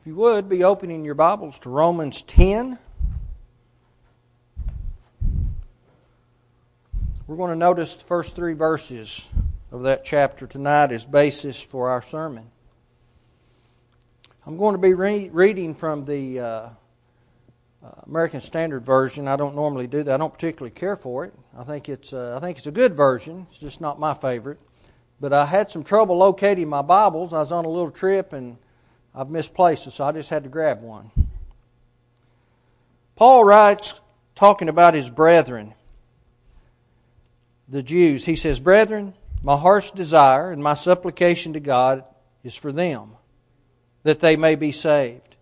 If you would, be opening your Bibles to Romans 10. We're going to notice the first three verses of that chapter tonight as basis for our sermon. I'm going to be re- reading from the uh, uh, American Standard Version. I don't normally do that. I don't particularly care for it. I think it's uh, I think it's a good version. It's just not my favorite. But I had some trouble locating my Bibles. I was on a little trip and I've misplaced it, so I just had to grab one. Paul writes, talking about his brethren, the Jews. He says, Brethren, my heart's desire and my supplication to God is for them, that they may be saved.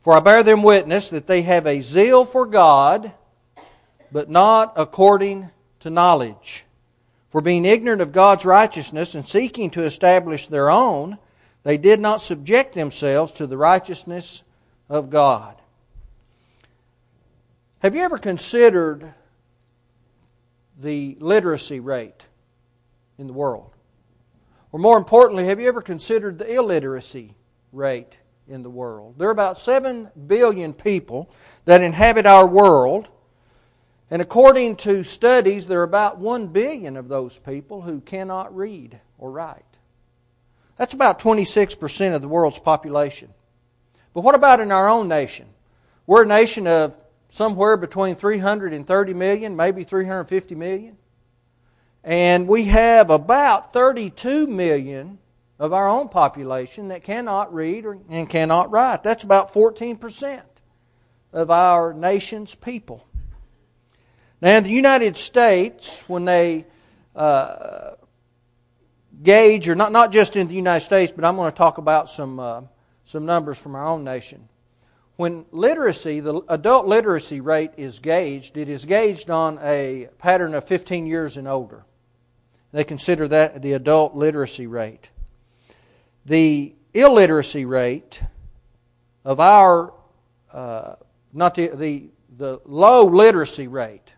For I bear them witness that they have a zeal for God, but not according to knowledge. For being ignorant of God's righteousness and seeking to establish their own, they did not subject themselves to the righteousness of God. Have you ever considered the literacy rate in the world? Or more importantly, have you ever considered the illiteracy rate in the world? There are about 7 billion people that inhabit our world. And according to studies, there are about 1 billion of those people who cannot read or write. That's about 26% of the world's population. But what about in our own nation? We're a nation of somewhere between 330 million, maybe 350 million. And we have about 32 million of our own population that cannot read and cannot write. That's about 14% of our nation's people. Now, in the United States, when they uh, gauge, or not, not just in the United States, but I'm going to talk about some, uh, some numbers from our own nation. When literacy, the adult literacy rate is gauged, it is gauged on a pattern of 15 years and older. They consider that the adult literacy rate. The illiteracy rate of our, uh, not the, the, the low literacy rate,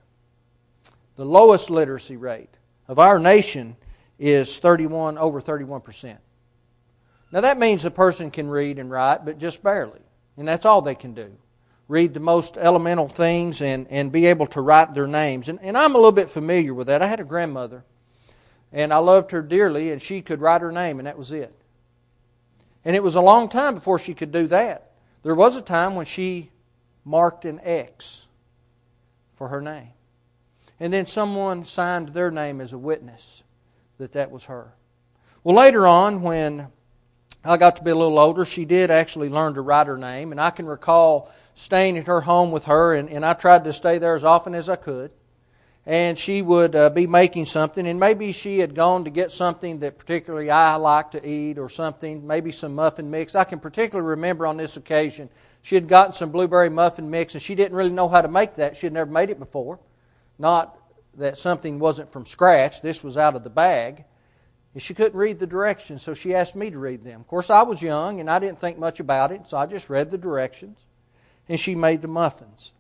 the lowest literacy rate of our nation is 31 over 31%. Now that means the person can read and write, but just barely. And that's all they can do. Read the most elemental things and, and be able to write their names. And, and I'm a little bit familiar with that. I had a grandmother, and I loved her dearly, and she could write her name, and that was it. And it was a long time before she could do that. There was a time when she marked an X for her name. And then someone signed their name as a witness that that was her. Well, later on, when I got to be a little older, she did actually learn to write her name. And I can recall staying at her home with her, and, and I tried to stay there as often as I could. And she would uh, be making something, and maybe she had gone to get something that particularly I like to eat or something, maybe some muffin mix. I can particularly remember on this occasion, she had gotten some blueberry muffin mix, and she didn't really know how to make that. She had never made it before. Not that something wasn't from scratch, this was out of the bag. And she couldn't read the directions, so she asked me to read them. Of course, I was young and I didn't think much about it, so I just read the directions. And she made the muffins.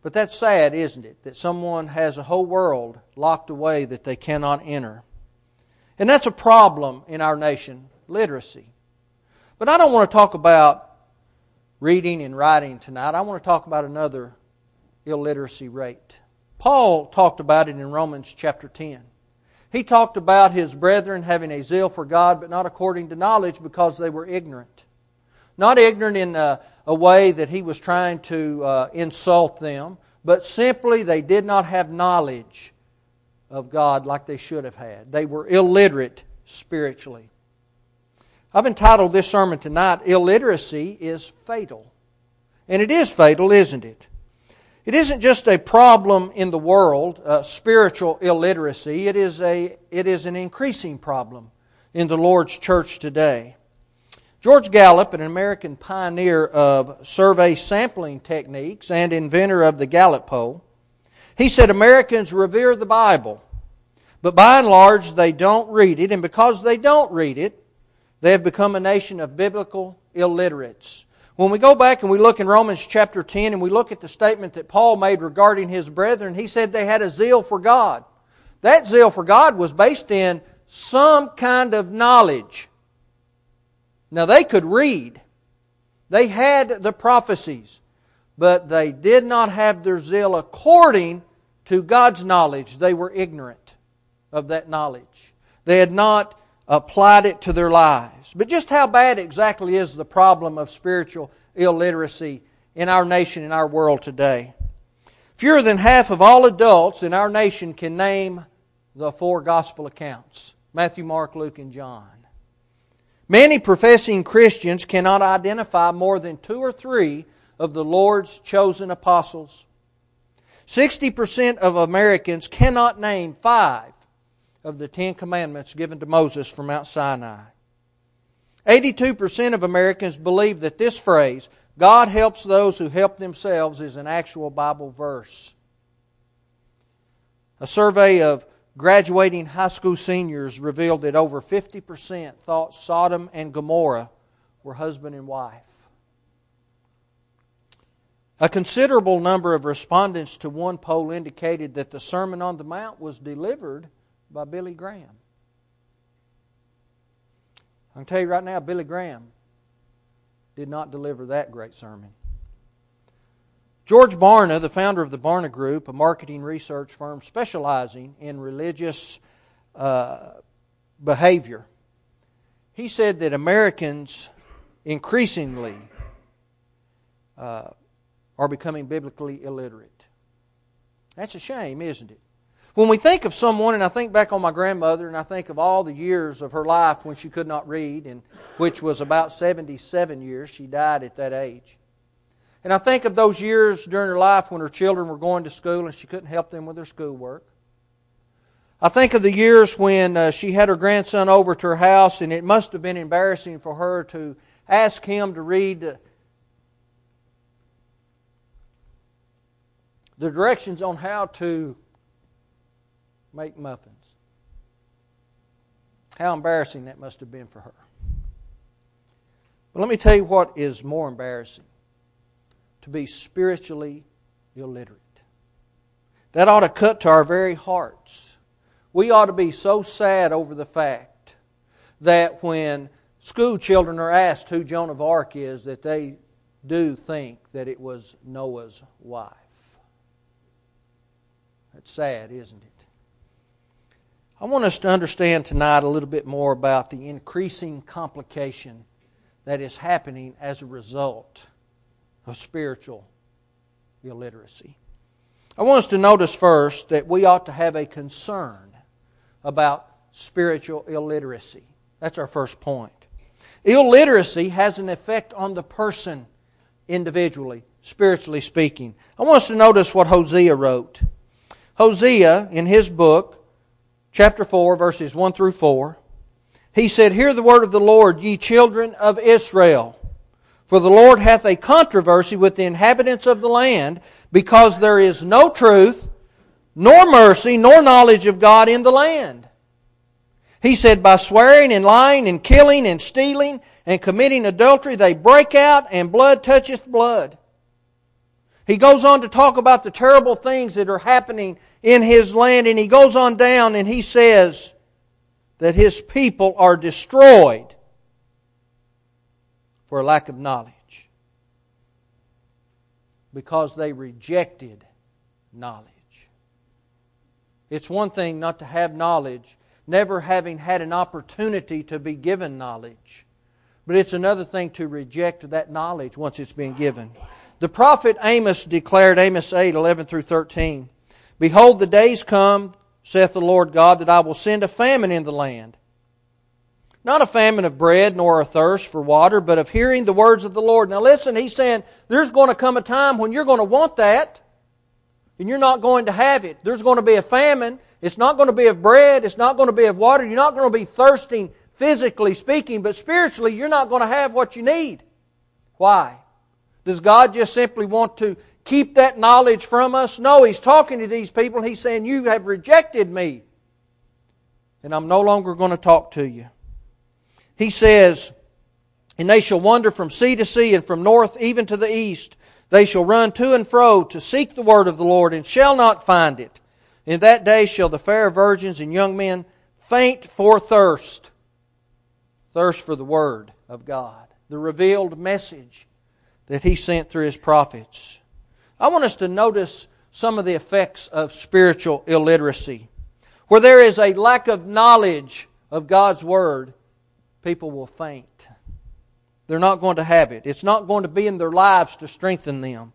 But that's sad, isn't it? That someone has a whole world locked away that they cannot enter. And that's a problem in our nation literacy. But I don't want to talk about reading and writing tonight. I want to talk about another illiteracy rate. Paul talked about it in Romans chapter 10. He talked about his brethren having a zeal for God, but not according to knowledge because they were ignorant. Not ignorant in a, a way that he was trying to uh, insult them, but simply they did not have knowledge of God like they should have had. They were illiterate spiritually. I've entitled this sermon tonight, Illiteracy is Fatal. And it is fatal, isn't it? It isn't just a problem in the world, uh, spiritual illiteracy. It is, a, it is an increasing problem in the Lord's church today. George Gallup, an American pioneer of survey sampling techniques and inventor of the Gallup poll, he said Americans revere the Bible, but by and large they don't read it, and because they don't read it, they have become a nation of biblical illiterates. When we go back and we look in Romans chapter 10 and we look at the statement that Paul made regarding his brethren, he said they had a zeal for God. That zeal for God was based in some kind of knowledge. Now they could read. They had the prophecies, but they did not have their zeal according to God's knowledge. They were ignorant of that knowledge. They had not applied it to their lives. But just how bad exactly is the problem of spiritual illiteracy in our nation, in our world today? Fewer than half of all adults in our nation can name the four gospel accounts Matthew, Mark, Luke, and John. Many professing Christians cannot identify more than two or three of the Lord's chosen apostles. 60% of Americans cannot name five of the Ten Commandments given to Moses from Mount Sinai. 82% of Americans believe that this phrase, God helps those who help themselves, is an actual Bible verse. A survey of graduating high school seniors revealed that over 50% thought Sodom and Gomorrah were husband and wife. A considerable number of respondents to one poll indicated that the Sermon on the Mount was delivered by Billy Graham. I can tell you right now, Billy Graham did not deliver that great sermon. George Barna, the founder of the Barna Group, a marketing research firm specializing in religious uh, behavior, he said that Americans increasingly uh, are becoming biblically illiterate. That's a shame, isn't it? When we think of someone, and I think back on my grandmother, and I think of all the years of her life when she could not read, and which was about 77 years, she died at that age. And I think of those years during her life when her children were going to school and she couldn't help them with their schoolwork. I think of the years when uh, she had her grandson over to her house and it must have been embarrassing for her to ask him to read the directions on how to make muffins. How embarrassing that must have been for her. But let me tell you what is more embarrassing to be spiritually illiterate. That ought to cut to our very hearts. We ought to be so sad over the fact that when school children are asked who Joan of Arc is, that they do think that it was Noah's wife. That's sad, isn't it? I want us to understand tonight a little bit more about the increasing complication that is happening as a result of spiritual illiteracy. I want us to notice first that we ought to have a concern about spiritual illiteracy. That's our first point. Illiteracy has an effect on the person individually, spiritually speaking. I want us to notice what Hosea wrote. Hosea, in his book, chapter 4, verses 1 through 4, he said, Hear the word of the Lord, ye children of Israel. For the Lord hath a controversy with the inhabitants of the land, because there is no truth, nor mercy, nor knowledge of God in the land. He said, By swearing and lying and killing and stealing and committing adultery, they break out, and blood toucheth blood. He goes on to talk about the terrible things that are happening in his land, and he goes on down and he says that his people are destroyed for lack of knowledge. Because they rejected knowledge. It's one thing not to have knowledge, never having had an opportunity to be given knowledge. But it's another thing to reject that knowledge once it's been given. The prophet Amos declared, Amos 8, 11 through 13, Behold, the days come, saith the Lord God, that I will send a famine in the land not a famine of bread nor a thirst for water, but of hearing the words of the Lord. Now listen, he's saying there's going to come a time when you're going to want that and you're not going to have it. There's going to be a famine. It's not going to be of bread. It's not going to be of water. You're not going to be thirsting physically speaking, but spiritually you're not going to have what you need. Why? Does God just simply want to keep that knowledge from us? No, He's talking to these people. He's saying, You have rejected me, and I'm no longer going to talk to you he says, And they shall wander from sea to sea and from north even to the east. They shall run to and fro to seek the word of the Lord and shall not find it. In that day shall the fair virgins and young men faint for thirst. Thirst for the word of God, the revealed message that He sent through His prophets. I want us to notice some of the effects of spiritual illiteracy. Where there is a lack of knowledge of God's Word, people will faint. They're not going to have it. It's not going to be in their lives to strengthen them.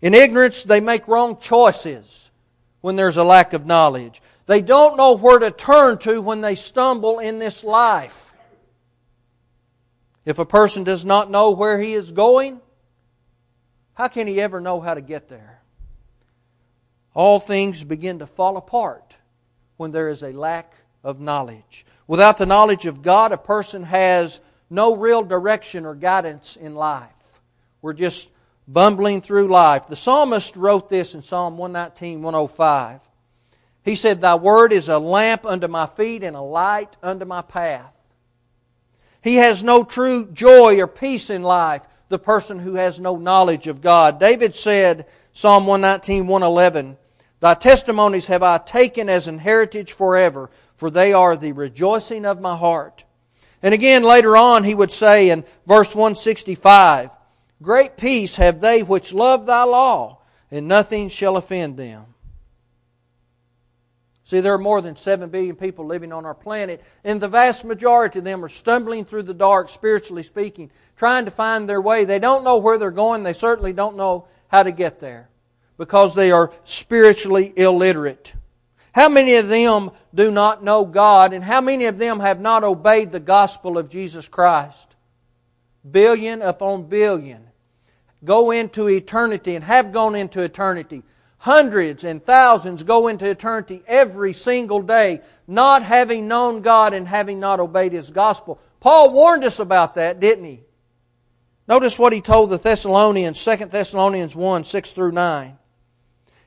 In ignorance, they make wrong choices when there's a lack of knowledge. They don't know where to turn to when they stumble in this life. If a person does not know where he is going, how can he ever know how to get there? All things begin to fall apart when there is a lack of knowledge. Without the knowledge of God, a person has no real direction or guidance in life. We're just bumbling through life. The psalmist wrote this in Psalm 119, 105. He said, Thy word is a lamp unto my feet and a light unto my path. He has no true joy or peace in life, the person who has no knowledge of God. David said, Psalm 119, 111, Thy testimonies have I taken as an heritage forever, for they are the rejoicing of my heart. And again, later on, he would say in verse 165, Great peace have they which love thy law, and nothing shall offend them. See, there are more than 7 billion people living on our planet, and the vast majority of them are stumbling through the dark, spiritually speaking, trying to find their way. They don't know where they're going. They certainly don't know how to get there because they are spiritually illiterate. How many of them do not know God, and how many of them have not obeyed the gospel of Jesus Christ? Billion upon billion go into eternity and have gone into eternity Hundreds and thousands go into eternity every single day, not having known God and having not obeyed His gospel. Paul warned us about that, didn't he? Notice what he told the Thessalonians, 2 Thessalonians 1 6 through 9.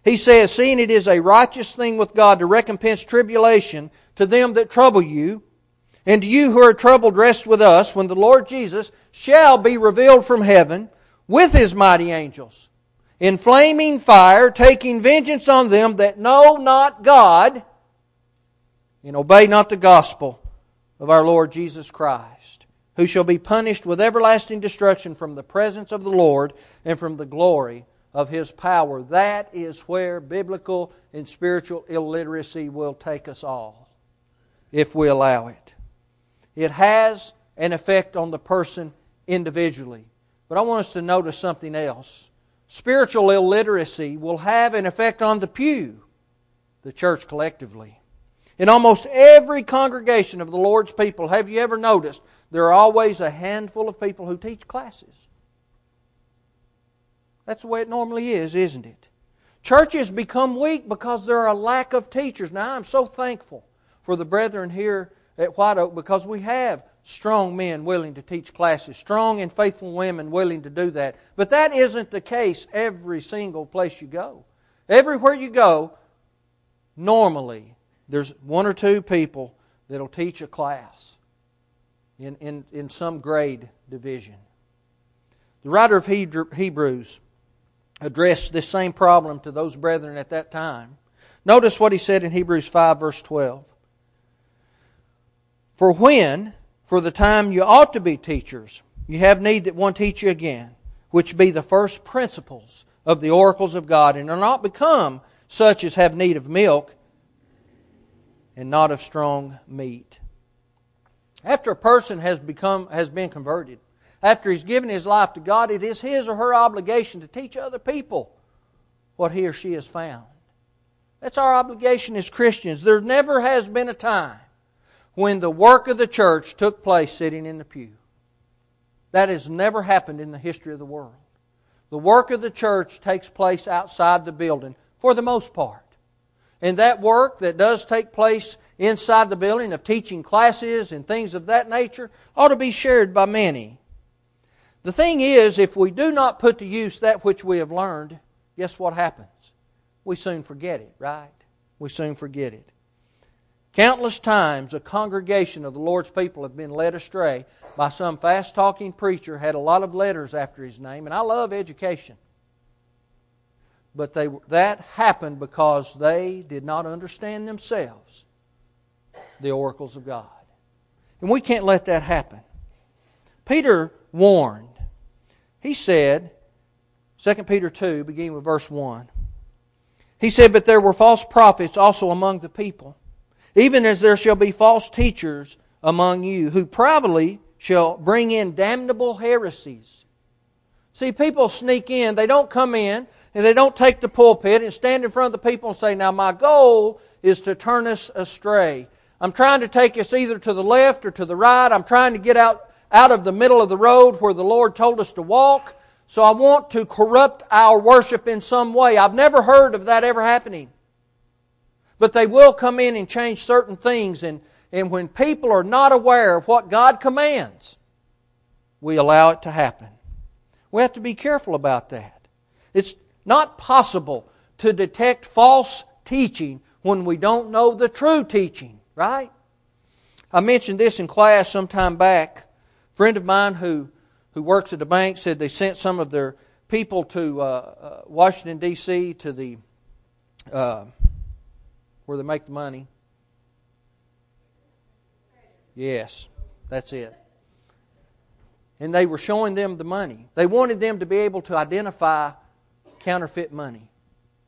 He says, Seeing it is a righteous thing with God to recompense tribulation to them that trouble you, and to you who are troubled, rest with us when the Lord Jesus shall be revealed from heaven with his mighty angels in flaming fire, taking vengeance on them that know not God and obey not the gospel of our Lord Jesus Christ, who shall be punished with everlasting destruction from the presence of the Lord and from the glory of his power. That is where biblical and spiritual illiteracy will take us all, if we allow it. It has an effect on the person individually. But I want us to notice something else spiritual illiteracy will have an effect on the pew, the church collectively. In almost every congregation of the Lord's people, have you ever noticed there are always a handful of people who teach classes? That's the way it normally is, isn't it? Churches become weak because there are a lack of teachers. Now, I'm so thankful for the brethren here at White Oak because we have strong men willing to teach classes, strong and faithful women willing to do that. But that isn't the case every single place you go. Everywhere you go, normally, there's one or two people that'll teach a class in, in, in some grade division. The writer of Hebrews addressed this same problem to those brethren at that time. Notice what he said in Hebrews 5, verse 12. For when for the time you ought to be teachers, you have need that one teach you again, which be the first principles of the oracles of God, and are not become such as have need of milk and not of strong meat. After a person has become has been converted, after he's given his life to God, it is his or her obligation to teach other people what he or she has found. That's our obligation as Christians. There never has been a time when the work of the church took place sitting in the pew. That has never happened in the history of the world. The work of the church takes place outside the building for the most part. And that work that does take place inside the building of teaching classes and things of that nature ought to be shared by many. The thing is, if we do not put to use that which we have learned, guess what happens? We soon forget it, right? We soon forget it. Countless times a congregation of the Lord's people have been led astray by some fast talking preacher, had a lot of letters after his name, and I love education. But they, that happened because they did not understand themselves the oracles of God. And we can't let that happen. Peter warned. He said 2 Peter 2, beginning with verse 1. He said, But there were false prophets also among the people, even as there shall be false teachers among you, who privately shall bring in damnable heresies. See, people sneak in, they don't come in, and they don't take the pulpit and stand in front of the people and say, Now, my goal is to turn us astray. I'm trying to take us either to the left or to the right. I'm trying to get out, out of the middle of the road where the Lord told us to walk. So I want to corrupt our worship in some way. I've never heard of that ever happening. But they will come in and change certain things. And, and when people are not aware of what God commands, we allow it to happen. We have to be careful about that. It's not possible to detect false teaching when we don't know the true teaching, right? I mentioned this in class some time back. A friend of mine who who works at the bank said they sent some of their people to uh, uh, Washington D.C. to the uh, where they make the money. Yes, that's it. And they were showing them the money. They wanted them to be able to identify counterfeit money.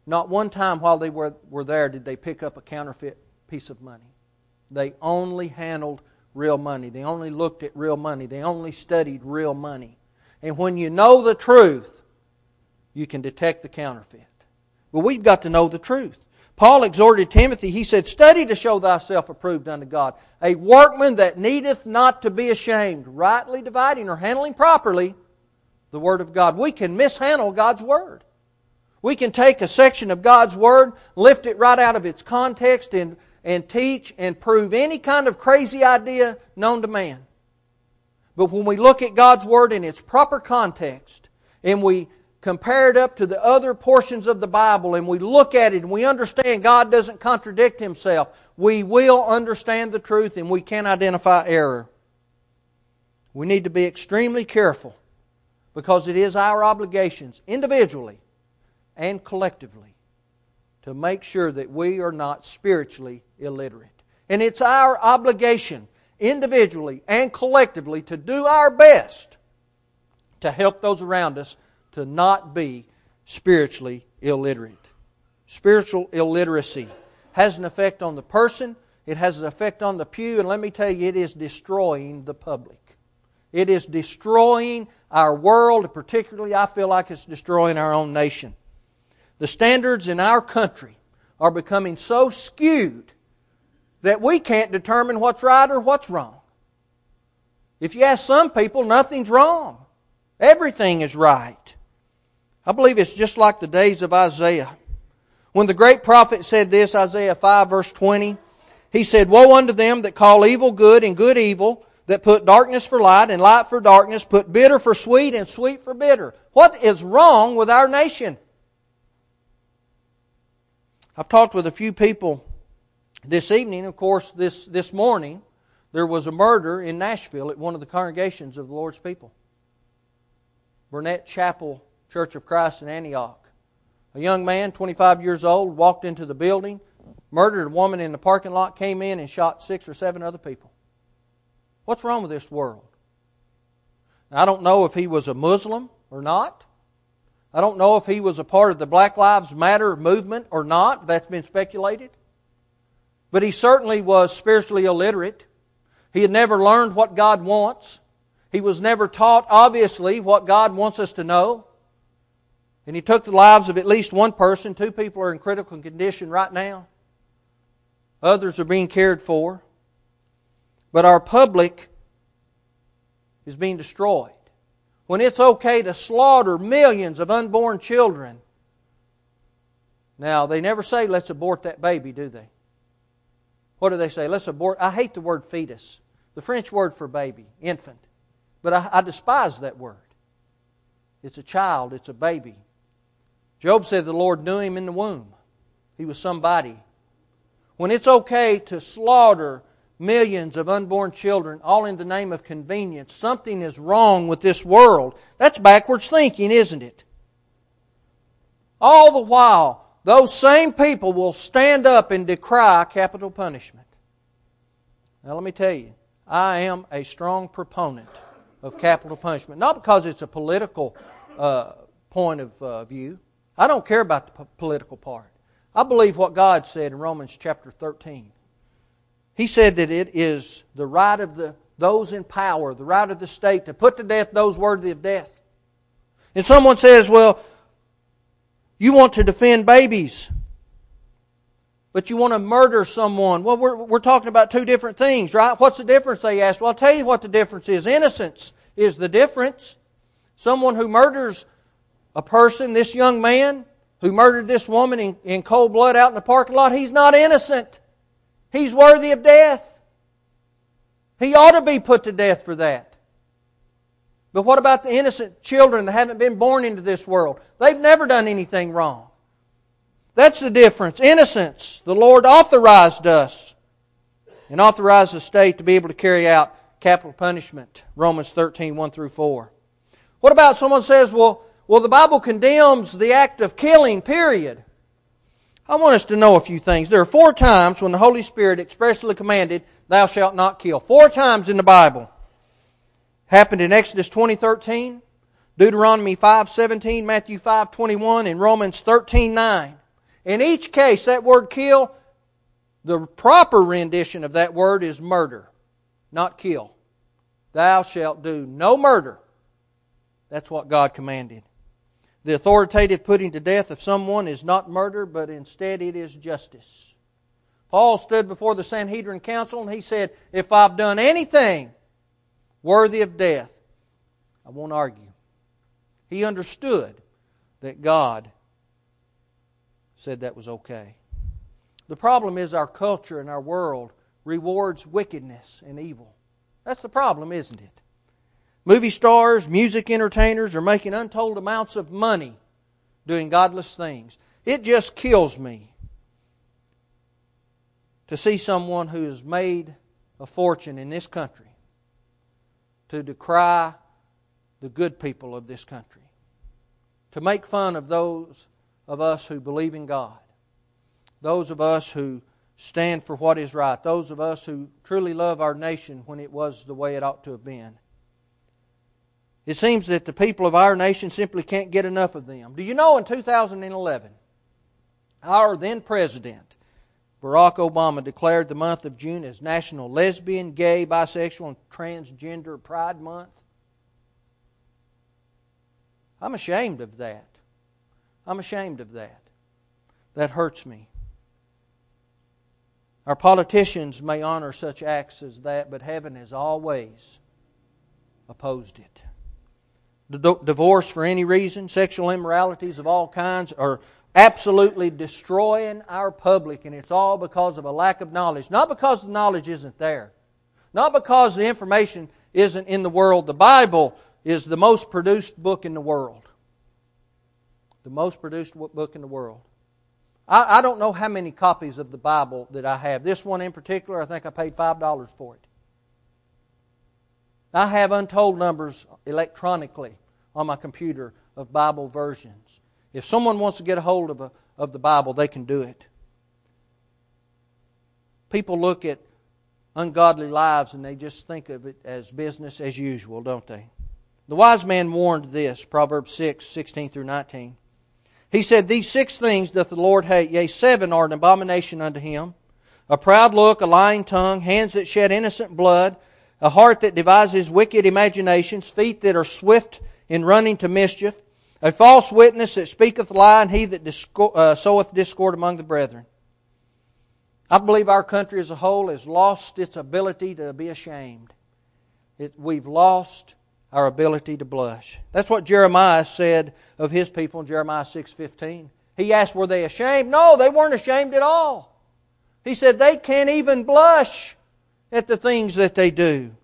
Not one time while they were, were there did they pick up a counterfeit piece of money. They only handled real money. They only looked at real money. They only studied real money. And when you know the truth, you can detect the counterfeit. But we've got to know the truth. Paul exhorted Timothy, he said, Study to show thyself approved unto God, a workman that needeth not to be ashamed, rightly dividing or handling properly the Word of God. We can mishandle God's Word. We can take a section of God's Word, lift it right out of its context, and and teach and prove any kind of crazy idea known to man. But when we look at God's Word in its proper context and we compare it up to the other portions of the Bible and we look at it and we understand God doesn't contradict Himself, we will understand the truth and we can identify error. We need to be extremely careful because it is our obligations individually and collectively to make sure that we are not spiritually illiterate. And it's our obligation, individually and collectively, to do our best to help those around us to not be spiritually illiterate. Spiritual illiteracy has an effect on the person, it has an effect on the pew, and let me tell you, it is destroying the public. It is destroying our world, and particularly, I feel like it's destroying our own nation. The standards in our country are becoming so skewed that we can't determine what's right or what's wrong. If you ask some people, nothing's wrong. Everything is right. I believe it's just like the days of Isaiah. When the great prophet said this, Isaiah 5 verse 20, he said, Woe unto them that call evil good and good evil, that put darkness for light and light for darkness, put bitter for sweet and sweet for bitter. What is wrong with our nation? I've talked with a few people this evening. Of course, this, this morning, there was a murder in Nashville at one of the congregations of the Lord's people. Burnett Chapel Church of Christ in Antioch. A young man, 25 years old, walked into the building, murdered a woman in the parking lot, came in and shot six or seven other people. What's wrong with this world? Now, I don't know if he was a Muslim or not. I don't know if he was a part of the Black Lives Matter movement or not. That's been speculated. But he certainly was spiritually illiterate. He had never learned what God wants. He was never taught, obviously, what God wants us to know. And he took the lives of at least one person. Two people are in critical condition right now. Others are being cared for. But our public is being destroyed when it's okay to slaughter millions of unborn children. Now, they never say, let's abort that baby, do they? What do they say? Let's abort. I hate the word fetus, the French word for baby, infant. But I, I despise that word. It's a child, it's a baby. Job said the Lord knew him in the womb. He was somebody. When it's okay to slaughter millions of unborn children, all in the name of convenience. Something is wrong with this world. That's backwards thinking, isn't it? All the while, those same people will stand up and decry capital punishment. Now, let me tell you, I am a strong proponent of capital punishment. Not because it's a political uh, point of uh, view. I don't care about the p- political part. I believe what God said in Romans chapter 13. He said that it is the right of the, those in power, the right of the state to put to death those worthy of death. And someone says, well, you want to defend babies, but you want to murder someone. Well, we're, we're talking about two different things, right? What's the difference, they ask? Well, I'll tell you what the difference is. Innocence is the difference. Someone who murders a person, this young man who murdered this woman in, in cold blood out in the parking lot, he's not innocent. He's worthy of death. He ought to be put to death for that. But what about the innocent children that haven't been born into this world? They've never done anything wrong. That's the difference. Innocence. The Lord authorized us and authorized the state to be able to carry out capital punishment. Romans 13, 1 through 4. What about someone says, well, well, the Bible condemns the act of killing, period. I want us to know a few things. There are four times when the Holy Spirit expressly commanded, Thou shalt not kill. Four times in the Bible. Happened in Exodus 20:13, Deuteronomy 5:17, Matthew 5:21, and Romans 13:9. In each case, that word kill, the proper rendition of that word is murder, not kill. Thou shalt do no murder. That's what God commanded. The authoritative putting to death of someone is not murder, but instead it is justice. Paul stood before the Sanhedrin council and he said, If I've done anything worthy of death, I won't argue. He understood that God said that was okay. The problem is our culture and our world rewards wickedness and evil. That's the problem, isn't it? Movie stars, music entertainers are making untold amounts of money doing godless things. It just kills me to see someone who has made a fortune in this country to decry the good people of this country, to make fun of those of us who believe in God, those of us who stand for what is right, those of us who truly love our nation when it was the way it ought to have been. It seems that the people of our nation simply can't get enough of them. Do you know in 2011, our then president, Barack Obama, declared the month of June as National Lesbian, Gay, Bisexual, and Transgender Pride Month? I'm ashamed of that. I'm ashamed of that. That hurts me. Our politicians may honor such acts as that, but heaven has always opposed it divorce for any reason, sexual immoralities of all kinds are absolutely destroying our public, and it's all because of a lack of knowledge. Not because the knowledge isn't there, not because the information isn't in the world. The Bible is the most produced book in the world. The most produced book in the world. I, I don't know how many copies of the Bible that I have. This one in particular, I think I paid $5 for it. I have untold numbers electronically on my computer of Bible versions. If someone wants to get a hold of, a, of the Bible, they can do it. People look at ungodly lives and they just think of it as business as usual, don't they? The wise man warned this, Proverbs 6, 16 through 19. He said, These six things doth the Lord hate, yea, seven are an abomination unto him a proud look, a lying tongue, hands that shed innocent blood, a heart that devises wicked imaginations, feet that are swift in running to mischief, a false witness that speaketh lie, and he that discord, uh, soweth discord among the brethren. I believe our country as a whole has lost its ability to be ashamed. It, we've lost our ability to blush. That's what Jeremiah said of his people in Jeremiah 6:15. He asked, "Were they ashamed?" No, they weren't ashamed at all. He said they can't even blush at the things that they do.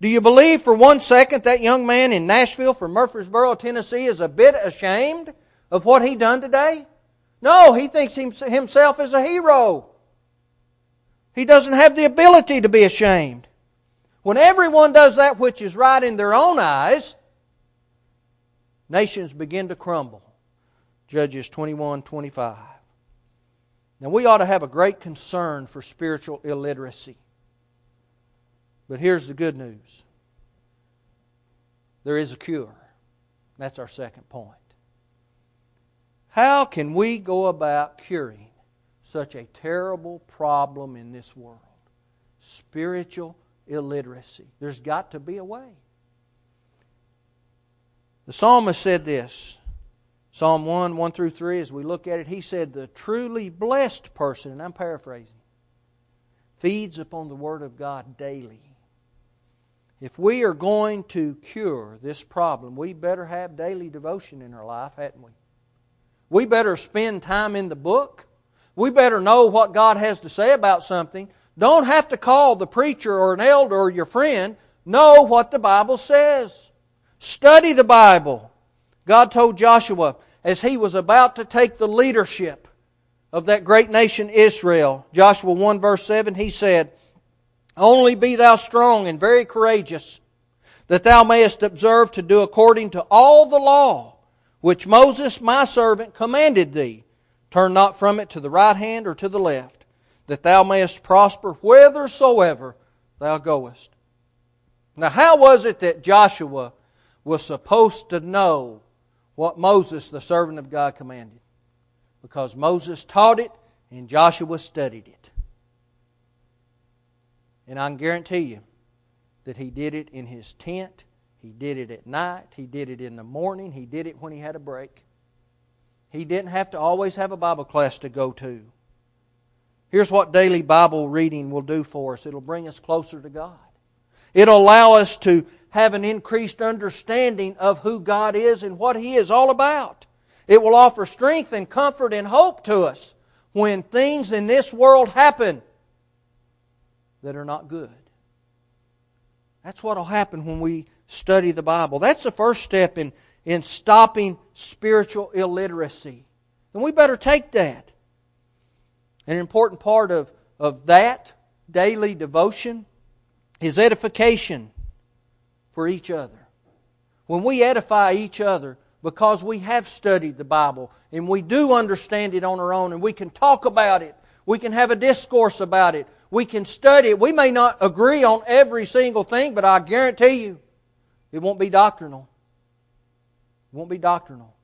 Do you believe for one second that young man in Nashville from Murfreesboro, Tennessee is a bit ashamed of what he done today? No, he thinks himself as a hero. He doesn't have the ability to be ashamed. When everyone does that which is right in their own eyes, nations begin to crumble. Judges 21 25. Now, we ought to have a great concern for spiritual illiteracy. But here's the good news there is a cure. That's our second point. How can we go about curing such a terrible problem in this world? Spiritual illiteracy. There's got to be a way. The psalmist said this Psalm 1, 1 through 3, as we look at it, he said, The truly blessed person, and I'm paraphrasing, feeds upon the Word of God daily. If we are going to cure this problem, we better have daily devotion in our life, hadn't we? We better spend time in the book. We better know what God has to say about something. Don't have to call the preacher or an elder or your friend. Know what the Bible says. Study the Bible. God told Joshua as he was about to take the leadership of that great nation Israel, Joshua 1 verse 7, he said, Only be thou strong and very courageous, that thou mayest observe to do according to all the law which Moses my servant commanded thee. Turn not from it to the right hand or to the left, that thou mayest prosper whithersoever thou goest. Now, how was it that Joshua was supposed to know what Moses, the servant of God, commanded? Because Moses taught it and Joshua studied it. And I can guarantee you that he did it in his tent, he did it at night, he did it in the morning, he did it when he had a break. He didn't have to always have a Bible class to go to. Here's what daily Bible reading will do for us it'll bring us closer to God. It'll allow us to have an increased understanding of who God is and what He is all about. It will offer strength and comfort and hope to us when things in this world happen that are not good. That's what will happen when we study the Bible. That's the first step in, in stopping spiritual illiteracy. And we better take that. An important part of, of that daily devotion is edification for each other. When we edify each other because we have studied the Bible and we do understand it on our own and we can talk about it, we can have a discourse about it, we can study it. We may not agree on every single thing, but I guarantee you it won't be doctrinal. It won't be doctrinal.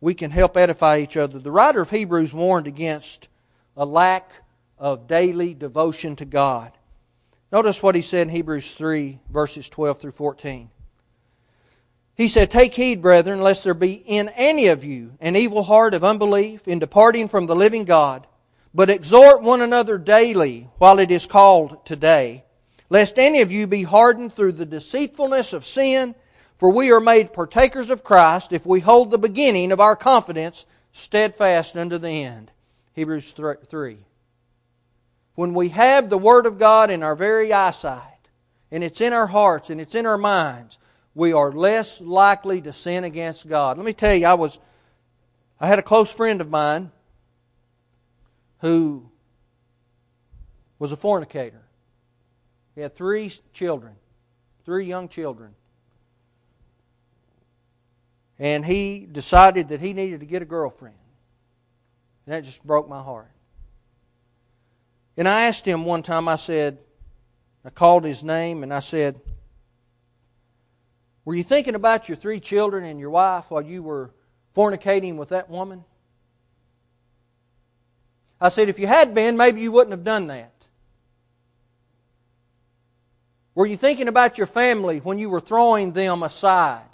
We can help edify each other. The writer of Hebrews warned against a lack of daily devotion to God. Notice what he said in Hebrews 3, verses 12 through 14. He said, Take heed, brethren, lest there be in any of you an evil heart of unbelief in departing from the living God, but exhort one another daily while it is called today, lest any of you be hardened through the deceitfulness of sin, for we are made partakers of Christ if we hold the beginning of our confidence steadfast unto the end. Hebrews 3 when we have the Word of God in our very eyesight, and it's in our hearts and it's in our minds, we are less likely to sin against God. Let me tell you, I was I had a close friend of mine who was a fornicator. He had three children, three young children. And he decided that he needed to get a girlfriend. And that just broke my heart. And I asked him one time, I said, I called his name and I said, Were you thinking about your three children and your wife while you were fornicating with that woman? I said, If you had been, maybe you wouldn't have done that. Were you thinking about your family when you were throwing them aside?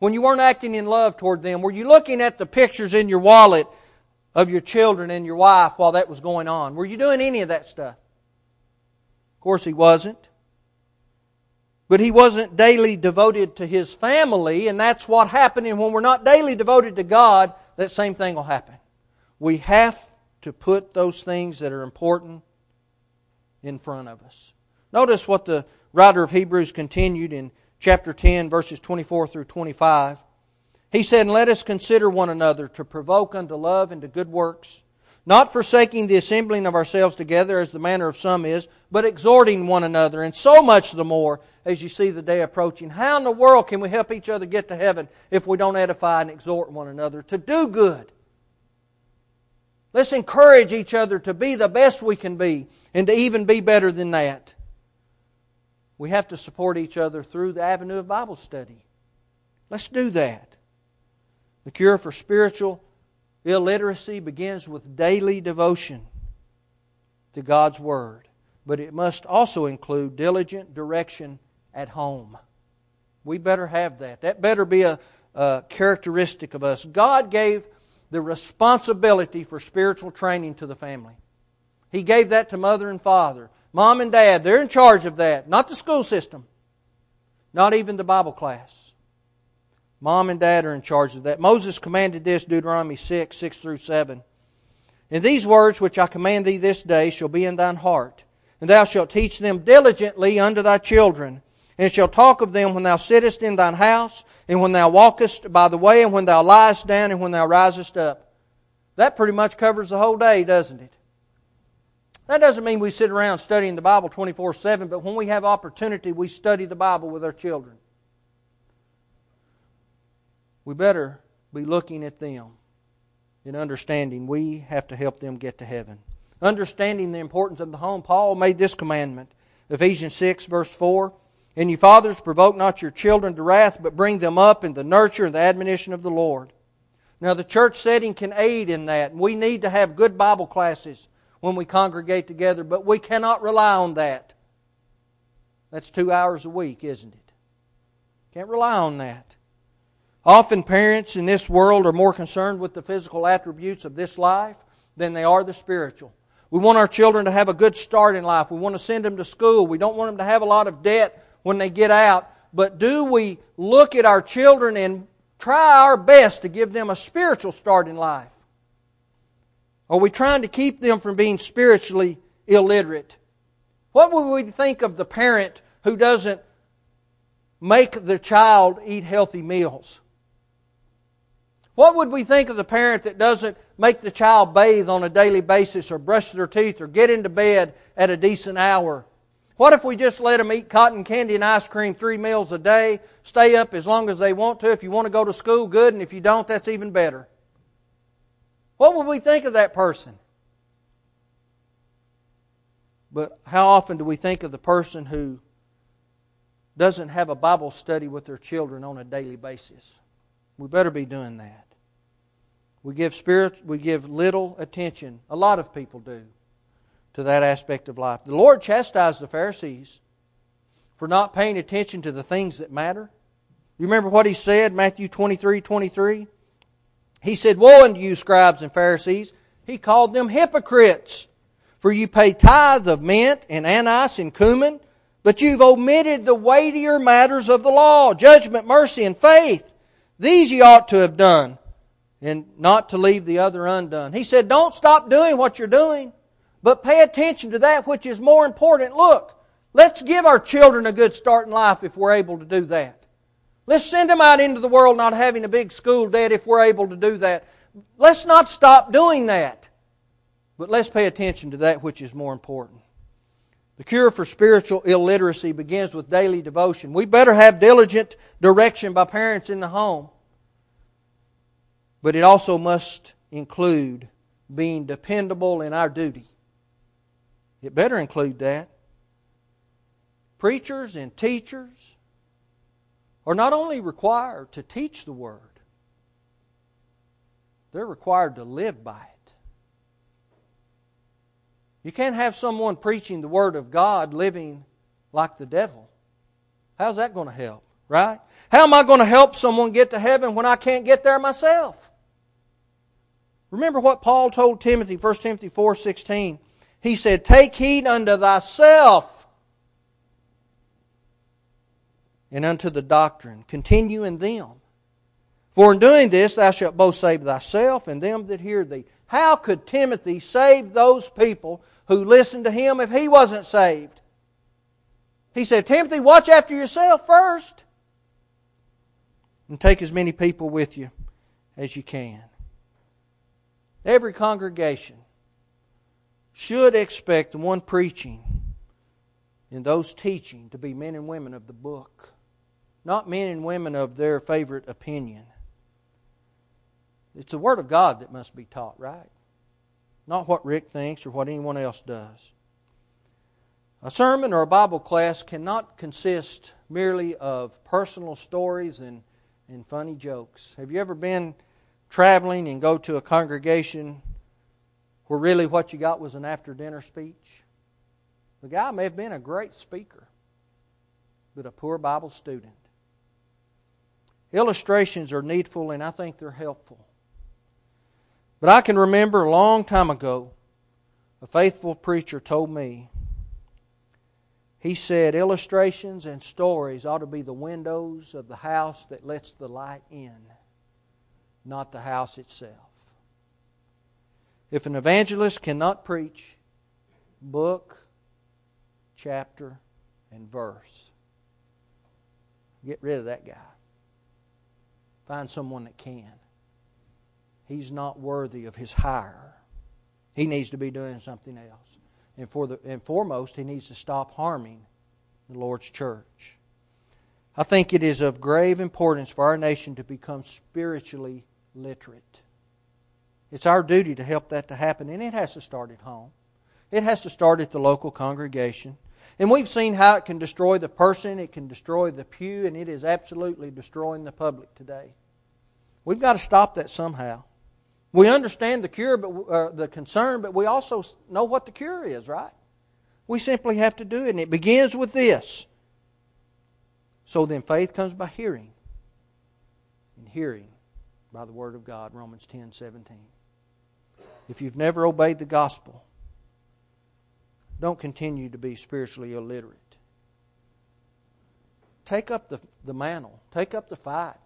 When you weren't acting in love toward them? Were you looking at the pictures in your wallet of your children and your wife while that was going on? Were you doing any of that stuff? Of course, he wasn't. But he wasn't daily devoted to his family, and that's what happened. And when we're not daily devoted to God, that same thing will happen. We have to put those things that are important in front of us. Notice what the writer of Hebrews continued in chapter 10, verses 24 through 25. He said, let us consider one another to provoke unto love and to good works, not forsaking the assembling of ourselves together as the manner of some is, but exhorting one another, and so much the more as you see the day approaching. How in the world can we help each other get to heaven if we don't edify and exhort one another to do good? Let's encourage each other to be the best we can be and to even be better than that. We have to support each other through the avenue of Bible study. Let's do that. The cure for spiritual illiteracy begins with daily devotion to God's Word, but it must also include diligent direction at home. We better have that. That better be a, a characteristic of us. God gave the responsibility for spiritual training to the family. He gave that to mother and father. Mom and dad, they're in charge of that. Not the school system. Not even the Bible class. Mom and dad are in charge of that. Moses commanded this, Deuteronomy 6, 6 through 7. And these words which I command thee this day shall be in thine heart, and thou shalt teach them diligently unto thy children, and shall talk of them when thou sittest in thine house, and when thou walkest by the way, and when thou liest down, and when thou risest up. That pretty much covers the whole day, doesn't it? That doesn't mean we sit around studying the Bible 24 7, but when we have opportunity, we study the Bible with our children. We better be looking at them and understanding we have to help them get to heaven. Understanding the importance of the home, Paul made this commandment. Ephesians 6, verse 4. And you fathers, provoke not your children to wrath, but bring them up in the nurture and the admonition of the Lord. Now, the church setting can aid in that. We need to have good Bible classes when we congregate together, but we cannot rely on that. That's two hours a week, isn't it? Can't rely on that. Often parents in this world are more concerned with the physical attributes of this life than they are the spiritual. We want our children to have a good start in life. We want to send them to school. We don't want them to have a lot of debt when they get out. But do we look at our children and try our best to give them a spiritual start in life? Are we trying to keep them from being spiritually illiterate? What would we think of the parent who doesn't make the child eat healthy meals? What would we think of the parent that doesn't make the child bathe on a daily basis or brush their teeth or get into bed at a decent hour? What if we just let them eat cotton candy and ice cream three meals a day, stay up as long as they want to? If you want to go to school, good, and if you don't, that's even better. What would we think of that person? But how often do we think of the person who doesn't have a Bible study with their children on a daily basis? We better be doing that. We give spirit we give little attention. A lot of people do to that aspect of life. The Lord chastised the Pharisees for not paying attention to the things that matter. You remember what he said, Matthew 23, 23? He said, Woe unto you, scribes and Pharisees. He called them hypocrites. For you pay tithe of mint and anise and cumin, but you've omitted the weightier matters of the law, judgment, mercy, and faith. These ye ought to have done, and not to leave the other undone. He said, Don't stop doing what you're doing, but pay attention to that which is more important. Look, let's give our children a good start in life if we're able to do that. Let's send them out into the world not having a big school debt if we're able to do that. Let's not stop doing that. But let's pay attention to that which is more important. The cure for spiritual illiteracy begins with daily devotion. We better have diligent direction by parents in the home. But it also must include being dependable in our duty. It better include that. Preachers and teachers are not only required to teach the Word, they're required to live by it. You can't have someone preaching the Word of God living like the devil. How's that going to help, right? How am I going to help someone get to heaven when I can't get there myself? Remember what Paul told Timothy, 1 Timothy 4 16. He said, Take heed unto thyself and unto the doctrine. Continue in them. For in doing this thou shalt both save thyself and them that hear thee. How could Timothy save those people who listened to him if he wasn't saved? He said, Timothy, watch after yourself first. And take as many people with you as you can. Every congregation should expect one preaching and those teaching to be men and women of the book not men and women of their favorite opinion. It's the Word of God that must be taught, right? Not what Rick thinks or what anyone else does. A sermon or a Bible class cannot consist merely of personal stories and, and funny jokes. Have you ever been traveling and go to a congregation where really what you got was an after dinner speech? The guy may have been a great speaker, but a poor Bible student. Illustrations are needful and I think they're helpful. But I can remember a long time ago, a faithful preacher told me, he said, illustrations and stories ought to be the windows of the house that lets the light in, not the house itself. If an evangelist cannot preach book, chapter, and verse, get rid of that guy. Find someone that can. He's not worthy of his hire. He needs to be doing something else. And, for the, and foremost, he needs to stop harming the Lord's church. I think it is of grave importance for our nation to become spiritually literate. It's our duty to help that to happen, and it has to start at home. It has to start at the local congregation. And we've seen how it can destroy the person, it can destroy the pew, and it is absolutely destroying the public today. We've got to stop that somehow. We understand the cure, but uh, the concern, but we also know what the cure is, right? We simply have to do it, and it begins with this. So then, faith comes by hearing, and hearing by the word of God. Romans ten seventeen. If you've never obeyed the gospel, don't continue to be spiritually illiterate. Take up the, the mantle, take up the fight.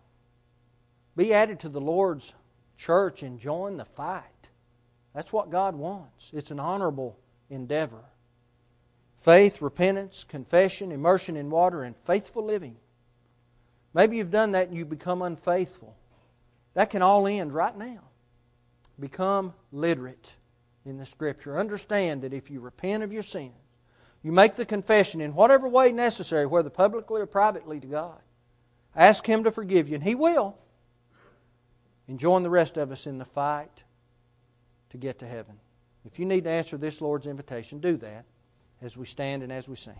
Be added to the Lord's church and join the fight. That's what God wants. It's an honorable endeavor. Faith, repentance, confession, immersion in water, and faithful living. Maybe you've done that and you become unfaithful. That can all end right now. Become literate in the Scripture. Understand that if you repent of your sins, you make the confession in whatever way necessary, whether publicly or privately to God. Ask Him to forgive you, and He will. And join the rest of us in the fight to get to heaven. If you need to answer this Lord's invitation, do that as we stand and as we sing.